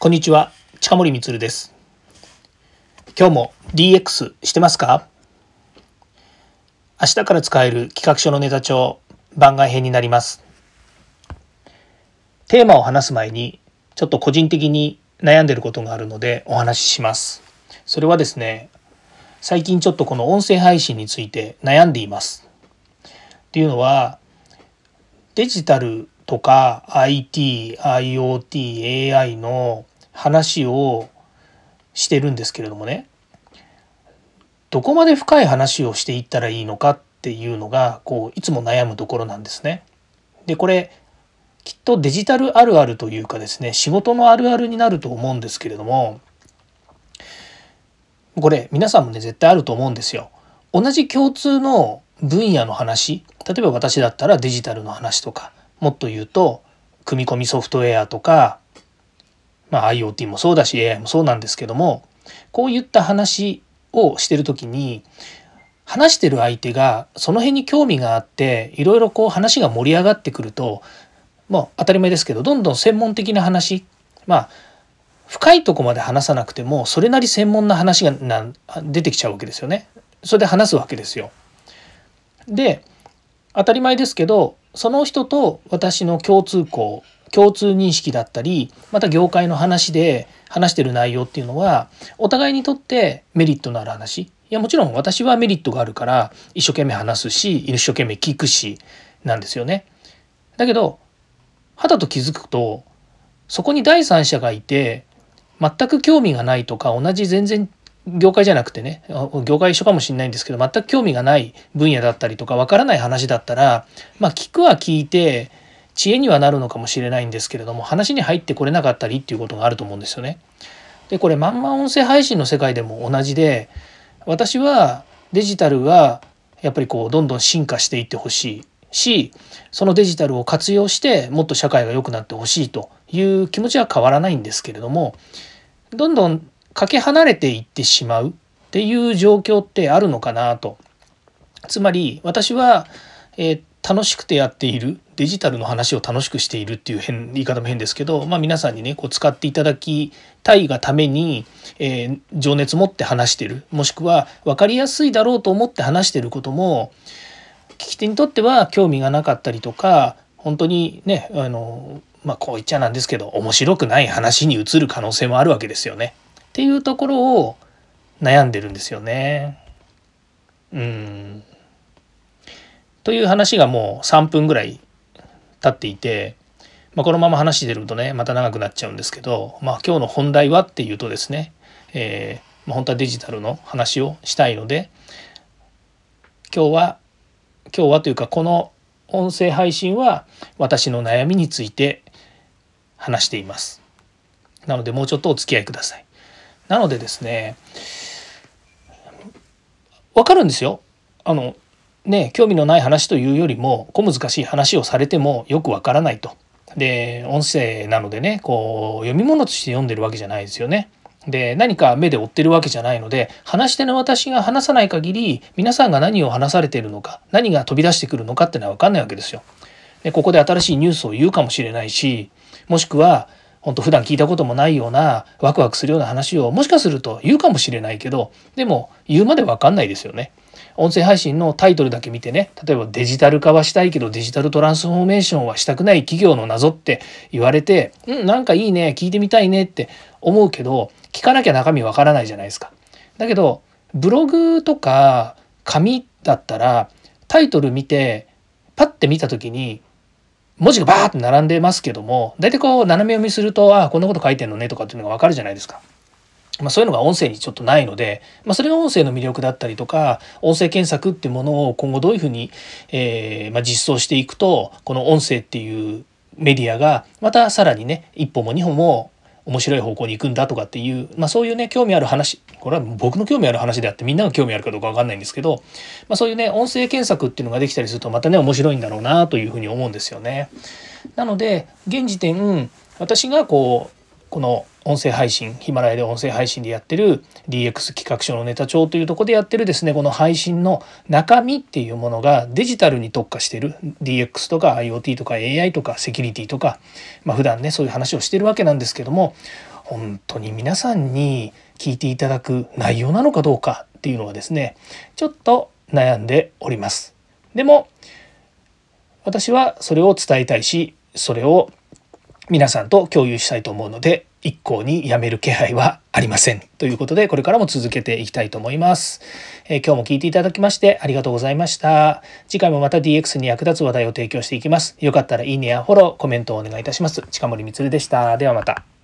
こんにちは、近森光です。今日も DX してますか？明日から使える企画書のネタ帳番外編になります。テーマを話す前にちょっと個人的に悩んでることがあるのでお話しします。それはですね、最近ちょっとこの音声配信について悩んでいます。っていうのはデジタルとか IT、IoT、AI の話をしてるんですけれどもねどこまで深い話をしていったらいいのかっていうのがこういつも悩むところなんですね。でこれきっとデジタルあるあるというかですね仕事のあるあるになると思うんですけれどもこれ皆さんもね絶対あると思うんですよ。同じ共通の分野の話例えば私だったらデジタルの話とかもっと言うと組み込みソフトウェアとかまあ、IoT もそうだし AI もそうなんですけどもこういった話をしてる時に話してる相手がその辺に興味があっていろいろこう話が盛り上がってくるともう当たり前ですけどどんどん専門的な話まあ深いとこまで話さなくてもそれなり専門な話がな出てきちゃうわけですよね。それで話すわけですよ。で当たり前ですけどその人と私の共通項共通認識だったりまた業界の話で話してる内容っていうのはお互いにとってメリットのある話いやもちろん私はメリットがあるから一生懸命話すし一生懸命聞くしなんですよね。だけど肌と気づくとそこに第三者がいて全く興味がないとか同じ全然業界じゃなくてね業界一緒かもしれないんですけど全く興味がない分野だったりとかわからない話だったらまあ聞くは聞いて知恵にはなるのかもしれないんですけれども話に入ってこれなかったりっていうことがあると思うんですよね。でこれまんま音声配信の世界でも同じで私はデジタルがやっぱりこうどんどん進化していってほしいしそのデジタルを活用してもっと社会が良くなってほしいという気持ちは変わらないんですけれどもどんどんかけ離れていってしまうっていう状況ってあるのかなと。つまり私は、えー、楽しくてやっているデジタルの話を楽しくしているっていう変言い方も変ですけど、まあ、皆さんにねこう使っていただきたいがために、えー、情熱持って話してるもしくは分かりやすいだろうと思って話してることも聞き手にとっては興味がなかったりとか本当にねあのまあこう言っちゃなんですけど面白くない話に移る可能性もあるわけですよね。っていうところを悩んでるんですよね。うんという話がもう3分ぐらい経っていて、まあ、このまま話してるとねまた長くなっちゃうんですけど、まあ、今日の本題はっていうとですね、えー、まあ、本当はデジタルの話をしたいので今日は今日はというかこの音声配信は私の悩みについて話しています。なのでもうちょっとお付き合いください。なのでですねわかるんですよ。あのね興味のない話というよりも小難しい話をされてもよくわからないと。で音声なのでねこう読み物として読んでるわけじゃないですよね。で何か目で追ってるわけじゃないので話し手の私が話さない限り皆さんが何を話されているのか何が飛び出してくるのかっていうのは分かんないわけですよ。でここで新しいニュースを言うかもしれないしもしくは本当普段聞いたこともないようなワクワクするような話をもしかすると言うかもしれないけどでも言うまで分かんないですよね。音声配信のタイトルだけ見てね例えばデジタル化はしたいけどデジタルトランスフォーメーションはしたくない企業の謎って言われてうんなんかいいね聞いてみたいねって思うけど聞かなきゃ中身わからないじゃないですか。だけどブログとか紙だったらタイトル見てパッて見た時に文字がバーって並んでますけども大体こう斜め読みするとああこんなこと書いてんのねとかっていうのがわかるじゃないですか。まあ、そういうのが音声にちょっとないので、まあ、それが音声の魅力だったりとか音声検索っていうものを今後どういうふうに、えー、まあ、実装していくとこの音声っていうメディアがまたさらにね一歩も二歩も面白い方向に行くんだとかっていう、まあ、そういうね興味ある話これは僕の興味ある話であってみんなが興味あるかどうか分かんないんですけど、まあ、そういうね音声検索っていうのができたりするとまたね面白いんだろうなというふうに思うんですよね。なので現時点私がこうこの音声配信ヒマラヤで音声配信でやってる DX 企画書のネタ帳というとこでやってるですねこの配信の中身っていうものがデジタルに特化してる DX とか IoT とか AI とかセキュリティとかまあ普段ねそういう話をしてるわけなんですけども本当に皆さんに聞いていただく内容なのかどうかっていうのはですねちょっと悩んでおります。でも私はそれを伝えたいしそれを皆さんと共有したいと思うので一向にやめる気配はありません。ということでこれからも続けていきたいと思います。えー、今日も聞いていただきましてありがとうございました。次回もまた DX に役立つ話題を提供していきます。よかったらいいねやフォロー、コメントをお願いいたします。近森光でした。ではまた。